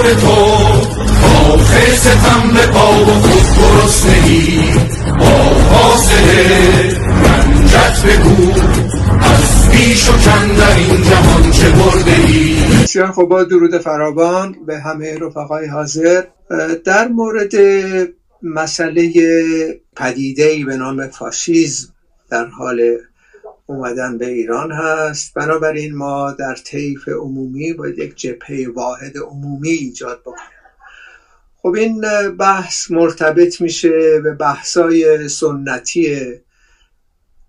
کار تو آخه ستم به پا و خود گرسنگی. با فاصله رنجت بگو از بیش و در این جهان چه برده ای بسیار خب با درود فراوان به همه رفقای حاضر. در مورد مسئله پدیده به نام فاشیزم در حال اومدن به ایران هست. بنابراین ما در طیف عمومی باید یک جبهه واحد عمومی ایجاد بکنیم. خب این بحث مرتبط میشه به بحثای سنتی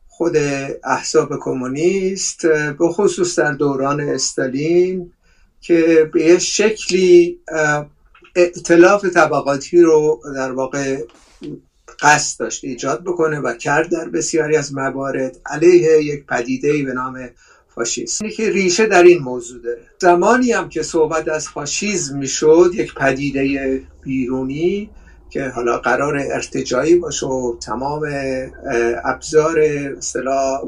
خود احزاب کمونیست به خصوص در دوران استالین که به یه شکلی ائتلاف طبقاتی رو در واقع قصد داشت ایجاد بکنه و کرد در بسیاری از موارد علیه یک پدیده به نام فاشیسم. که ریشه در این موضوع داره. زمانی هم که صحبت از فاشیزم می‌شد یک پدیده بیرونی که حالا قرار ارتجایی باشه و تمام ابزار اصطلاح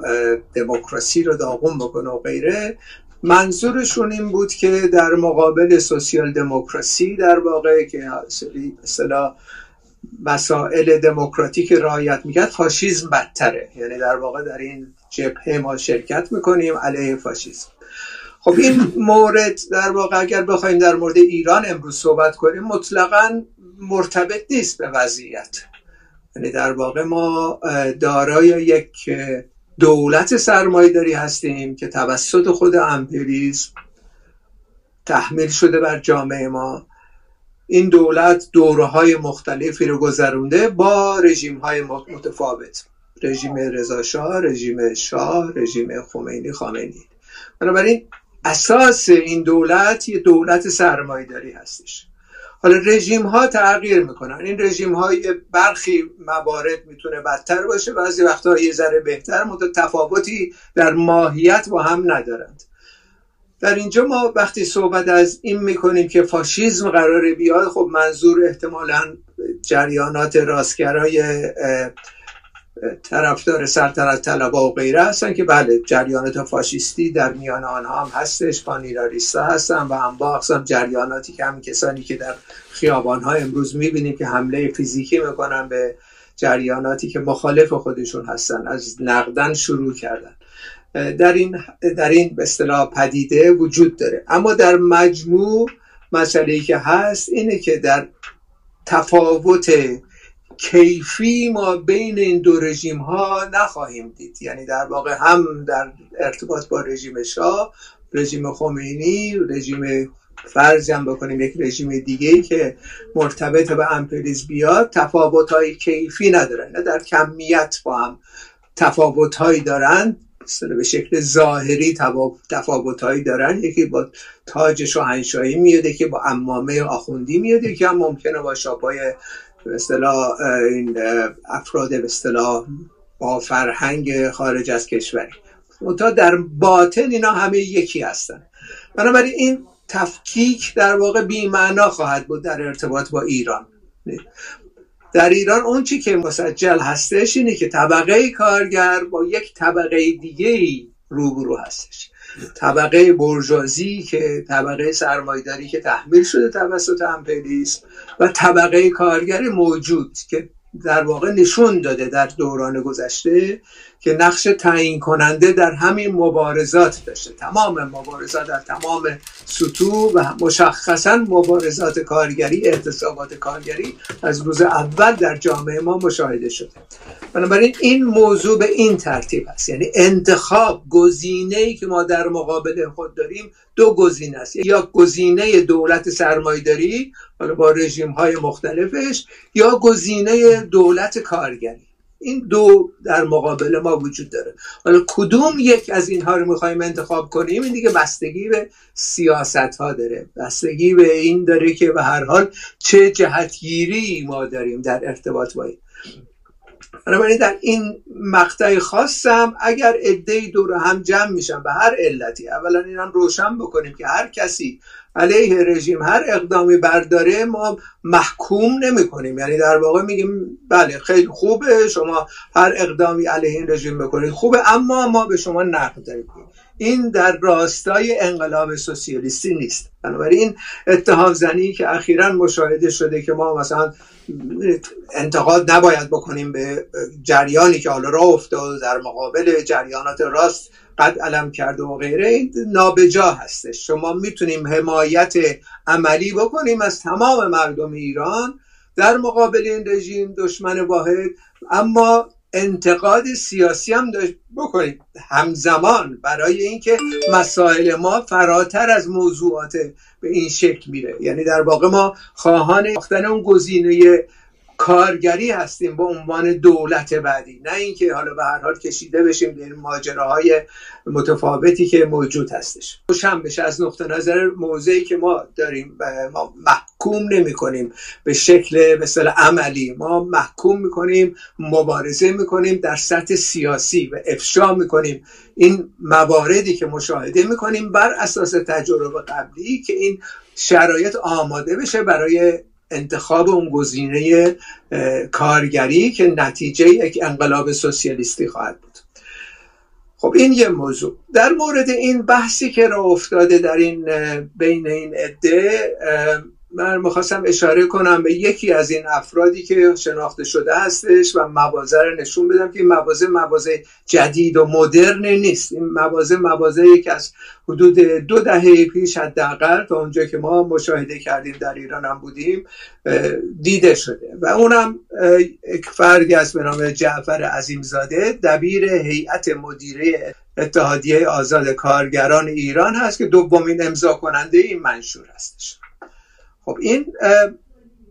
دموکراسی رو داغون بکنه و غیره منظورشون این بود که در مقابل سوسیال دموکراسی در واقع که اصطلاح مسائل دموکراتیک رعایت می‌کرد فاشیزم بدتره. یعنی در واقع در این جبهه ما شرکت می‌کنیم علیه فاشیزم. خب این مورد در واقع اگر بخوایم در مورد ایران امروز صحبت کنیم مطلقا مرتبط نیست به وضعیت. یعنی در واقع ما دارای یک دولت سرمایداری هستیم که توسط خود امپریزم تحمیل شده بر جامعه ما. این دولت دوره های مختلفی رو گذرونده با رژیم های متفاوت. رژیم رضا رژیم شاه رژیم خمینی خامنه‌ای. بنابراین اساس این دولت یه دولت سرمایداری هستش. حالا رژیم ها تغییر می‌کنن. این رژیم های برخی موارد می‌تونه بدتر باشه بعضی وقتها یه ذره بهتر مدت تفاوتی در ماهیت با هم ندارند. در اینجا ما وقتی صحبت از این می‌کنیم که فاشیزم قراره بیاد خب منظور احتمالا جریانات راستگرای طرفدار سلطنت طلبا و غیره هستن که بله جریانات فاشیستی در میان آنها هم هستش پانیراریستا هستن و هم با جریاناتی که هم کسانی که در خیابان ها امروز می‌بینیم که حمله فیزیکی می‌کنن به جریاناتی که مخالف خودشون هستن از نقدن شروع کردن. در این در این به اصطلاح پدیده وجود داره. اما در مجموع مسئله که هست اینه که در تفاوت کیفی ما بین این دو رژیم ها نخواهیم دید. یعنی در واقع هم در ارتباط با رژیم شاه رژیم خمینی رژیم فرض هم بکنیم یک رژیم دیگه ای که مرتبط به امپریز بیاد تفاوت های کیفی ندارن. نه در کمیت با هم تفاوت هایی دارن به شکل ظاهری تفاوت هایی دارن. یکی با تاج شاهنشاهی میاد که با امامه آخوندی میاد که هم ممکنه با شاپای اصطلاح این افراد به با فرهنگ خارج از کشوری تا در باطن اینا همه یکی هستن. بنابراین این تفکیک در واقع بیمعنا خواهد بود در ارتباط با ایران. در ایران اون چی که مسجل هستش اینه که طبقه کارگر با یک طبقه دیگه روبرو هستش. طبقه برجازی که طبقه سرمایداری که تحمیل شده توسط امپریالیسم و طبقه کارگر موجود که در واقع نشون داده در دوران گذشته که نقش تعیین کننده در همین مبارزات داشته. تمام مبارزات در تمام سطوح و مشخصا مبارزات کارگری اعتصابات کارگری از روز اول در جامعه ما مشاهده شده. بنابراین این موضوع به این ترتیب است. یعنی انتخاب گزینه ای که ما در مقابل خود داریم دو گزینه است. یا گزینه دولت سرمایداری حالا با رژیم های مختلفش یا گزینه دولت کارگری. این دو در مقابل ما وجود داره. حالا کدوم یک از اینها رو می‌خوایم انتخاب کنیم؟ این دیگه بستگی به سیاست ها داره. بستگی به این داره که به هر حال چه جهتگیری ما داریم در ارتباط با این. بنابراین در این مقطع خاصم اگر عده دور هم جمع میشن به هر علتی اولا این هم روشن بکنیم که هر کسی علیه رژیم. هر اقدامی برداره ما محکوم نمی کنیم یعنی در واقع میگیم بله خیلی خوبه شما هر اقدامی علیه این رژیم بکنید. خوبه اما ما به شما نقد داریم. این در راستای انقلاب سوسیالیستی نیست. بنابراین اتهام زنی که اخیرا مشاهده شده که ما مثلا انتقاد نباید بکنیم به جریانی که حالا راه افتاد در مقابل جریانات راست قد علم کرده و غیره نابجا هستش. شما می‌تونیم حمایت عملی بکنیم از تمام مردم ایران در مقابل این رژیم دشمن واحد. اما انتقاد سیاسی هم بکنیم. همزمان برای اینکه مسائل ما فراتر از موضوعات به این شکل میره. یعنی در واقع ما خواهان اون گزینه کارگری هستیم به عنوان دولت بعدی. نه اینکه حالا به هر حال کشیده بشیم در ماجراهای متفاوتی که موجود هستش. روشن بشه از نقطه نظر موضعی که ما داریم. ما محکوم نمی کنیم به شکل مثل عملی. ما محکوم می‌کنیم مبارزه می‌کنیم در سطح سیاسی و افشا می‌کنیم. این مواردی که مشاهده می‌کنیم بر اساس تجربه قبلی که این شرایط آماده بشه برای انتخاب اون گزینه کارگری که نتیجه یک انقلاب سوسیالیستی خواهد بود. خب این یه موضوع. در مورد این بحثی که را افتاده در این بین این عده من می‌خواستم اشاره کنم به یکی از این افرادی که شناخته شده هستش و موازه رو نشون بدم که این موازه موازه جدید و مدرن نیست. این موازه موازه که از حدود دو دهه پیش حداقل تا اونجا که ما مشاهده کردیم در ایران هم بودیم دیده شده. و اونم یک فردی است به نام جعفر عظیمزاده دبیر هیئت مدیره اتحادیه آزاد کارگران ایران هست که دومین امضا کننده این منشور هستش. خب این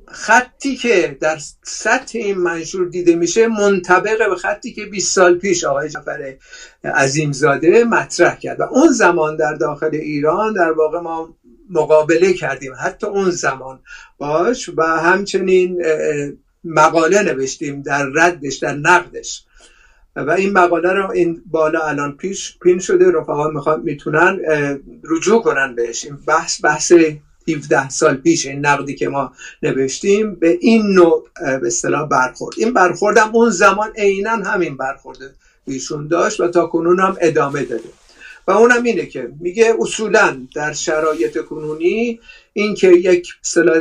خطی که در سطح این منشور دیده میشه منطبق به خطی که 20 سال پیش آقای جعفر عظیمزاده مطرح کرد و اون زمان در داخل ایران در واقع ما مقابله کردیم. حتی اون زمان باش و همچنین مقاله نوشتیم در ردش در نقدش. و این مقاله رو این بالا الان پیش پین شده رفقا می‌خوان می‌تونن رجوع کنن بهش. این بحث بحث 17 سال پیش این نقدی که ما نوشتیم به این نوع به اصطلاح برخورد. این برخوردم اون زمان عینا همین برخورد ایشون داشت و تا کنون هم ادامه داده. و اونم اینه که میگه اصولا در شرایط کنونی اینکه یک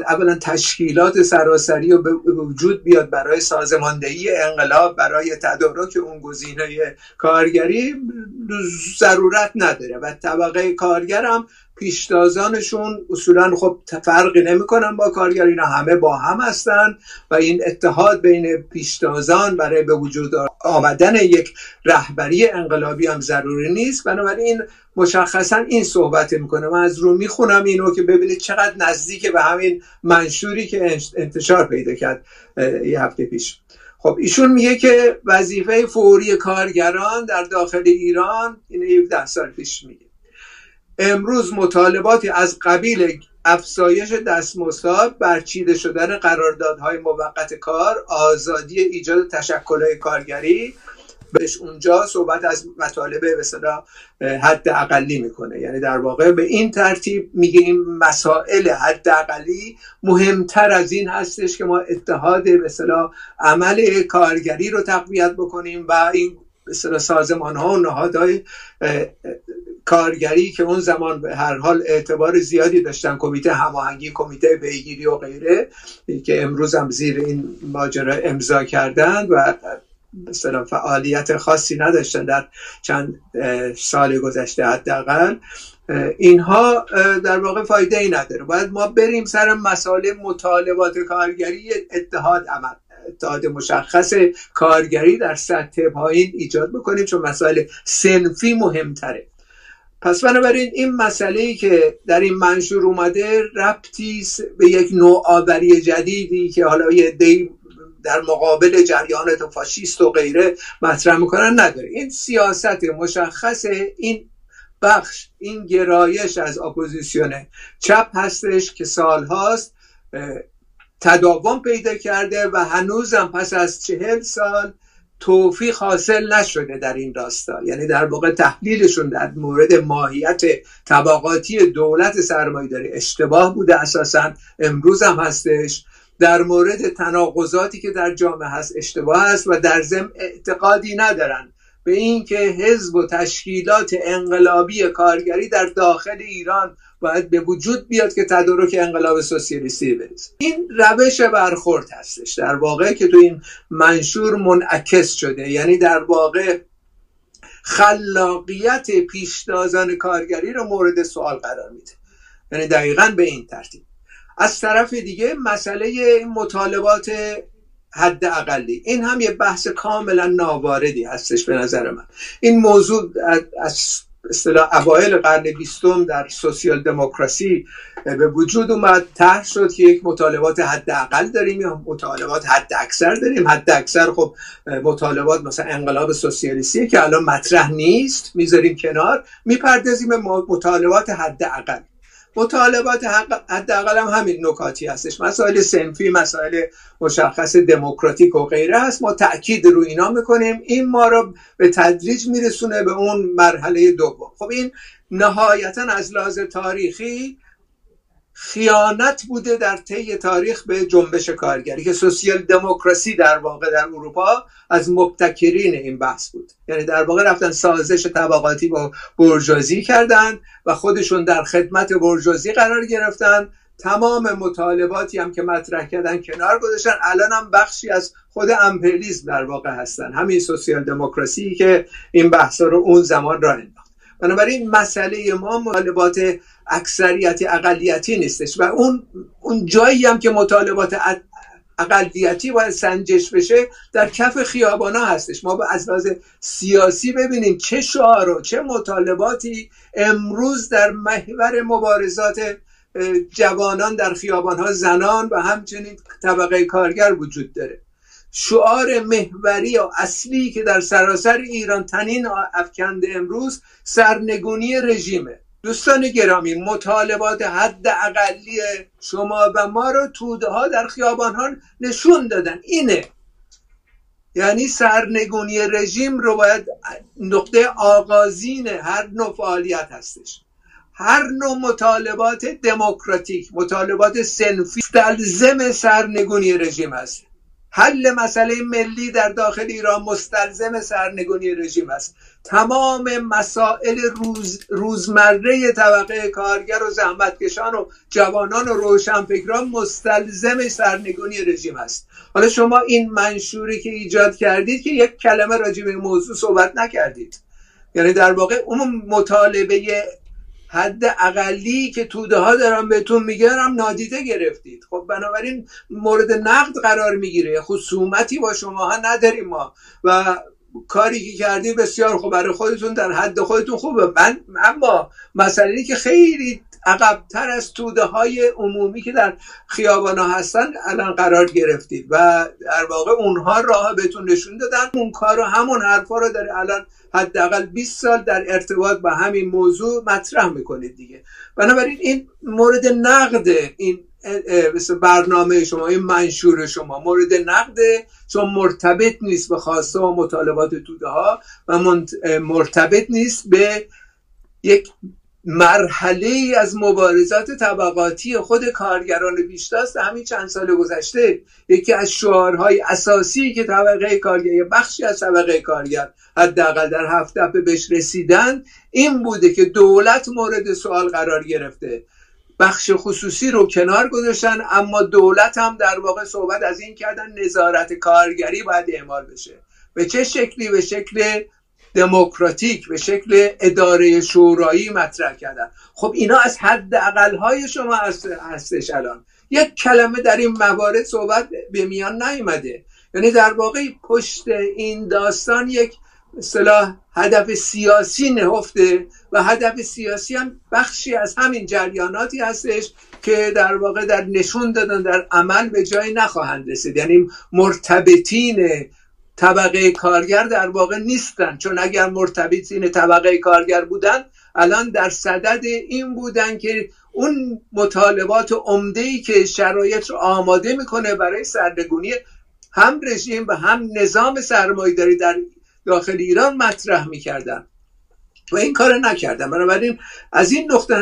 اولا تشکیلات سراسری و به وجود بیاد برای سازماندهی انقلاب برای تدارک اون گزینه کارگری ضرورت نداره. و طبقه کارگر هم پیشتازانشون اصولا خب فرقی نمی‌کنن با کارگر اینا همه با هم هستن و این اتحاد بین پیشتازان برای به وجود آمدن یک رهبری انقلابی هم ضروری نیست. بنابراین مشخصا این صحبت می‌کنه. من از رو می‌خونم اینو که ببینید چقدر نزدیک به همین منشوری که انتشار پیدا کرد یه هفته پیش. خب ایشون میگه که وظیفه فوری کارگران در داخل ایران این 17 سال پیش میگه. امروز مطالباتی از قبیل افزایش دستمزدها برچیده شدن قراردادهای موقت کار آزادی ایجاد تشکلهای کارگری بهش اونجا صحبت از مطالب به حد اقلی می‌کنه. یعنی در واقع به این ترتیب میگه این مسائل حد اقلی مهمتر از این هستش که ما اتحاد به عمل کارگری رو تقویت بکنیم و این به سازمان ها و نهادهای کارگری که اون زمان به هر حال اعتبار زیادی داشتن کمیته هماهنگی کمیته پیگیری و غیره که امروز هم زیر این ماجرا امضا کردند و مثلا فعالیت خاصی نداشتن در چند سال گذشته حداقل. اینها در واقع فایده ای نداره. باید ما بریم سر مسائل مطالبات کارگری اتحاد عمل اتحاد مشخص کارگری در سطح پایین ایجاد بکنیم چون مسائل سنفی مهمتره. پس بنابراین این مسئله ای که در این منشور اومده ربطی به یک نوآوری جدیدی که حالا یه دی در مقابل جریانات فاشیست و غیره مطرح می‌کنن نداره. این سیاست مشخص این بخش این گرایش از اپوزیسیون چپ هستش که سالهاست تداوم پیدا کرده و هنوزم پس از چهل سال توفیق حاصل نشده در این راستا یعنی در واقع تحلیلشون در مورد ماهیت طبقاتی دولت داره اشتباه بوده اساسا امروز هم هستش. در مورد تناقضاتی که در جامعه هست اشتباه هست و در ضمن اعتقادی ندارن به اینکه حزب و تشکیلات انقلابی کارگری در داخل ایران باید به وجود بیاد که تدارک انقلاب سوسیالیستی برسه. این روش برخورد هستش. در واقع که تو این منشور منعکس شده. یعنی در واقع خلاقیت پیشتازان کارگری رو مورد سوال قرار میده. یعنی دقیقا به این ترتیب. از طرف دیگه مسئله مطالبات حد اقلی این هم یه بحث کاملا ناواردی هستش به نظر من. این موضوع از اصطلاح اوایل قرن بیستم در سوسیال دموکراسی به وجود اومد. طرح شد که یک مطالبات حداقل داریم یا مطالبات حد اکثر داریم. حد اکثر خب مطالبات مثلا انقلاب سوسیالیستی که الان مطرح نیست. می‌ذاریم کنار. می‌پردازیم به مطالبات حداقل. مطالبات حداقل هم همین نکاتی هستش. مسائل سنفی مسائل مشخص دموکراتیک و غیره هست. ما تاکید رو اینا می‌کنیم. این ما رو به تدریج میرسونه به اون مرحله دوم. خب این نهایتا از لحاظ تاریخی خیانت بوده در طی تاریخ به جنبش کارگری که سوسیال دموکراسی در واقع در اروپا از مبتکرین این بحث بود. یعنی در واقع رفتن سازش طبقاتی با برجازی کردند و خودشون در خدمت برجازی قرار گرفتن. تمام مطالباتی هم که مطرح کردن کنار گذاشتن. الان هم بخشی از خود امپریالیسم در واقع هستن. همین سوسیال دموکراسی که این بحثا رو اون زمان را انداخت. بنابراین مسئله ما مطالبات اکثریتی اقلیتی نیستش و اون اون جایی هم که مطالبات اقلیتی باید سنجش بشه در کف خیابانا هستش. ما از لحاظ سیاسی ببینیم چه شعار و چه مطالباتی امروز در محور مبارزات جوانان در خیابان ها زنان و همچنین طبقه کارگر وجود داره. شعار محوری و اصلی که در سراسر ایران تنین افکنده امروز سرنگونی رژیمه. دوستان گرامی مطالبات حد اقلی شما و ما رو توده ها در خیابان ها نشون دادن. اینه. یعنی سرنگونی رژیم رو باید نقطه آغازین هر نوع فعالیت هستش. هر نوع مطالبات دموکراتیک مطالبات سنفی دلزم سرنگونی رژیم هست. حل مسئله ملی در داخل ایران مستلزم سرنگونی رژیم است. تمام مسائل روز روزمره طبقه کارگر و زحمتکشان و جوانان و روشنفکران مستلزم سرنگونی رژیم است. حالا شما این منشوری که ایجاد کردید که یک کلمه راجع به موضوع صحبت نکردید. یعنی در واقع اون مطالبه حد اقلی که توده ها دارن بهتون میگن هم نادیده گرفتید. خب بنابراین مورد نقد قرار می‌گیره. خصومتی با شما ها نداریم ما. و کاری که کردی بسیار خوب. برای خودتون در حد خودتون خوبه. من اما مسئله که خیلی عقبتر از توده های عمومی که در خیابان ها هستن الان قرار گرفتید و در واقع اونها راه بهتون نشون دادن. اون کار رو همون حرفا رو داره الان حداقل 20 سال در ارتباط با همین موضوع مطرح می‌کنید دیگه. بنابراین این مورد نقد این برنامه شما این منشور شما مورد نقد چون مرتبط نیست به خواسته و مطالبات توده ها و مرتبط نیست به یک مرحله ای از مبارزات طبقاتی خود کارگران بیشتاست. همین چند سال گذشته یکی از شعارهای اساسی که طبقه کارگر بخشی از طبقه کارگر حداقل در هفت دفعه بهش رسیدن این بوده که دولت مورد سوال قرار گرفته. بخش خصوصی رو کنار گذاشتن اما دولت هم در واقع صحبت از این کردن نظارت کارگری باید اعمال بشه. به چه شکلی؟ به شکل دموکراتیک به شکل اداره شورایی مطرح کردن. خب اینا از حد های شما هستش الان. یک کلمه در این موارد صحبت به میان نیومده. یعنی در واقع پشت این داستان یک اصطلاح هدف سیاسی نهفته و هدف سیاسی هم بخشی از همین جریاناتی هستش که در واقع در نشون دادن در عمل به جایی نخواهند رسید. یعنی مرتبطین طبقه کارگر در واقع نیستن. چون اگر مرتبطین طبقه کارگر بودن الان در صدد این بودن که اون مطالبات عمده ای که شرایط رو آماده می‌کنه برای سرنگونی هم رژیم و هم نظام سرمایهداری در داخل ایران مطرح می‌کردن. و این کار نکردن بنابراین از این نقطه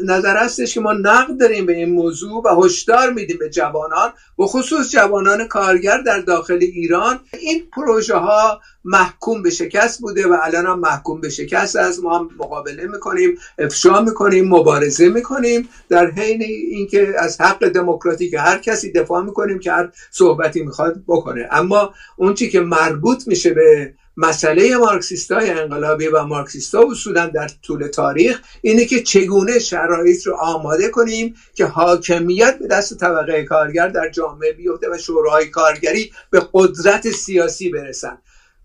نظر هستش که ما نقد داریم به این موضوع و هشدار میدیم به جوانان و خصوص جوانان کارگر در داخل ایران. این پروژه ها محکوم به شکست بوده و الان هم محکوم به شکست از ما هم مقابله می‌کنیم افشا می‌کنیم مبارزه می‌کنیم در حین اینکه از حق دموکراتیک هر کسی دفاع می‌کنیم که هر صحبتی می‌خواد بکنه. اما اون چی که مربوط میشه به مسئله مارکسیست های انقلابی و مارکسیست ها در طول تاریخ اینه که چگونه شرایط رو آماده کنیم که حاکمیت به دست طبقه کارگر در جامعه بیفته و شورای کارگری به قدرت سیاسی برسن.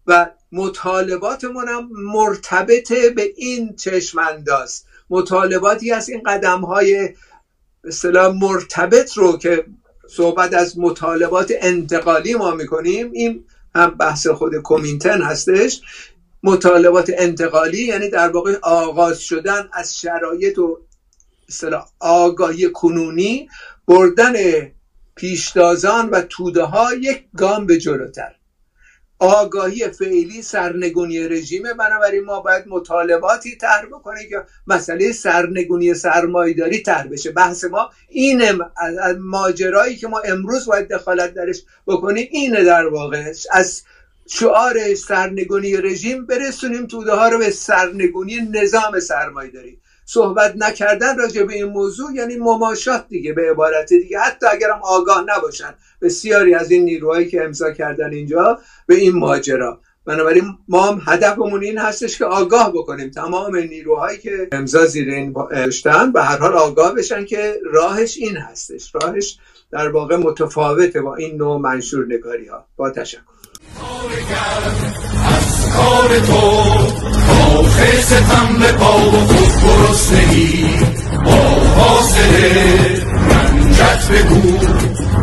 و مطالباتمون هم مرتبط به این چشم انداز مطالباتی از این قدم های مرتبط رو که صحبت از مطالبات انتقالی ما می‌کنیم این هم بحث خود کومینتن هستش. مطالبات انتقالی یعنی در واقع آغاز شدن از شرایط و آگاهی کنونی بردن پیشتازان و توده ها یک گام به جلوتر. آگاهی فعلی سرنگونی رژیمه. بنابراین ما باید مطالباتی طرح بکنیم که مسئله سرنگونی سرمایداری طرح بشه. بحث ما اینه. ماجرایی که ما امروز باید دخالت درش بکنیم اینه در واقع. از شعار سرنگونی رژیم برسونیم توده ها رو به سرنگونی نظام سرمایداری صحبت نکردن راجع به این موضوع یعنی مماشات دیگه به عبارت دیگه. حتی اگرم آگاه نباشن بسیاری از این نیروهایی که امضا کردن اینجا به این ماجرا. بنابراین ما هم هدفمون این هستش که آگاه بکنیم. تمام نیروهایی که امضا زیر این داشتن به هر حال آگاه بشن که راهش این هستش. راهش در واقع متفاوته با این نوع منشور نگاری ها با تشکر آخه ستم به پا و خود گرسنگی با حاصله رنجت بگو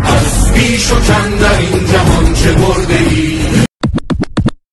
از بیش و کم در این جهان چه برده ای